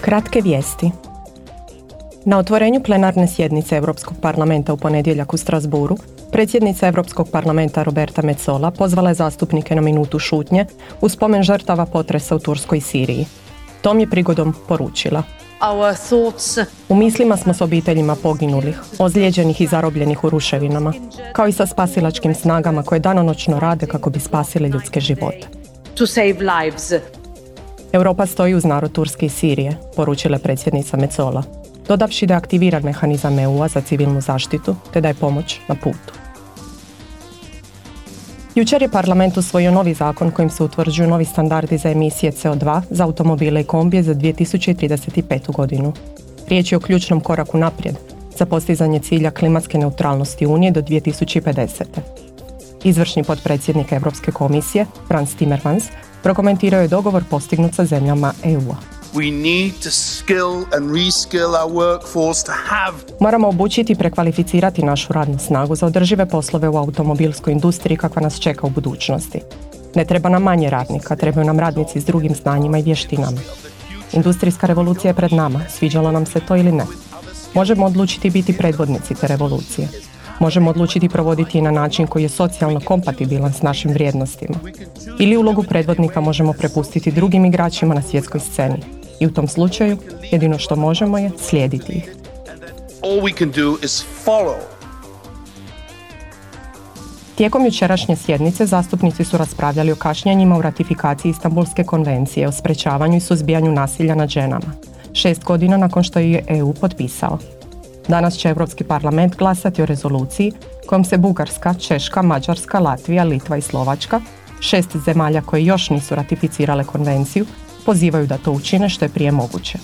Kratke vijesti. Na otvorenju plenarne sjednice Europskog parlamenta u ponedjeljak u Strasburu, predsjednica Europskog parlamenta Roberta Metzola pozvala je zastupnike na minutu šutnje u spomen žrtava potresa u Turskoj i Siriji. Tom je prigodom poručila. U mislima smo s obiteljima poginulih, ozlijeđenih i zarobljenih u ruševinama, kao i sa spasilačkim snagama koje danonoćno rade kako bi spasili ljudske živote. Europa stoji uz narod Turske i Sirije, poručila predsjednica Mecola, dodavši da je aktiviran mehanizam EU-a za civilnu zaštitu te da je pomoć na putu. Jučer je parlament usvojio novi zakon kojim se utvrđuju novi standardi za emisije CO2 za automobile i kombije za 2035. godinu. Riječ je o ključnom koraku naprijed za postizanje cilja klimatske neutralnosti Unije do 2050. Izvršni potpredsjednik Europske komisije, Franz Timmermans, prokomentirao je dogovor postignut sa zemljama EU-a. Moramo obučiti i prekvalificirati našu radnu snagu za održive poslove u automobilskoj industriji kakva nas čeka u budućnosti. Ne treba nam manje radnika, trebaju nam radnici s drugim znanjima i vještinama. Industrijska revolucija je pred nama, sviđalo nam se to ili ne. Možemo odlučiti biti predvodnici te revolucije možemo odlučiti provoditi na način koji je socijalno kompatibilan s našim vrijednostima. Ili ulogu predvodnika možemo prepustiti drugim igračima na svjetskoj sceni. I u tom slučaju jedino što možemo je slijediti ih. Tijekom jučerašnje sjednice zastupnici su raspravljali o kašnjenjima u ratifikaciji Istanbulske konvencije o sprečavanju i suzbijanju nasilja nad ženama, šest godina nakon što je EU potpisao. Danas će Europski parlament glasati o rezoluciji kojom se Bugarska, Češka, Mađarska, Latvija, Litva i Slovačka, šest zemalja koje još nisu ratificirale konvenciju, pozivaju da to učine što je prije moguće.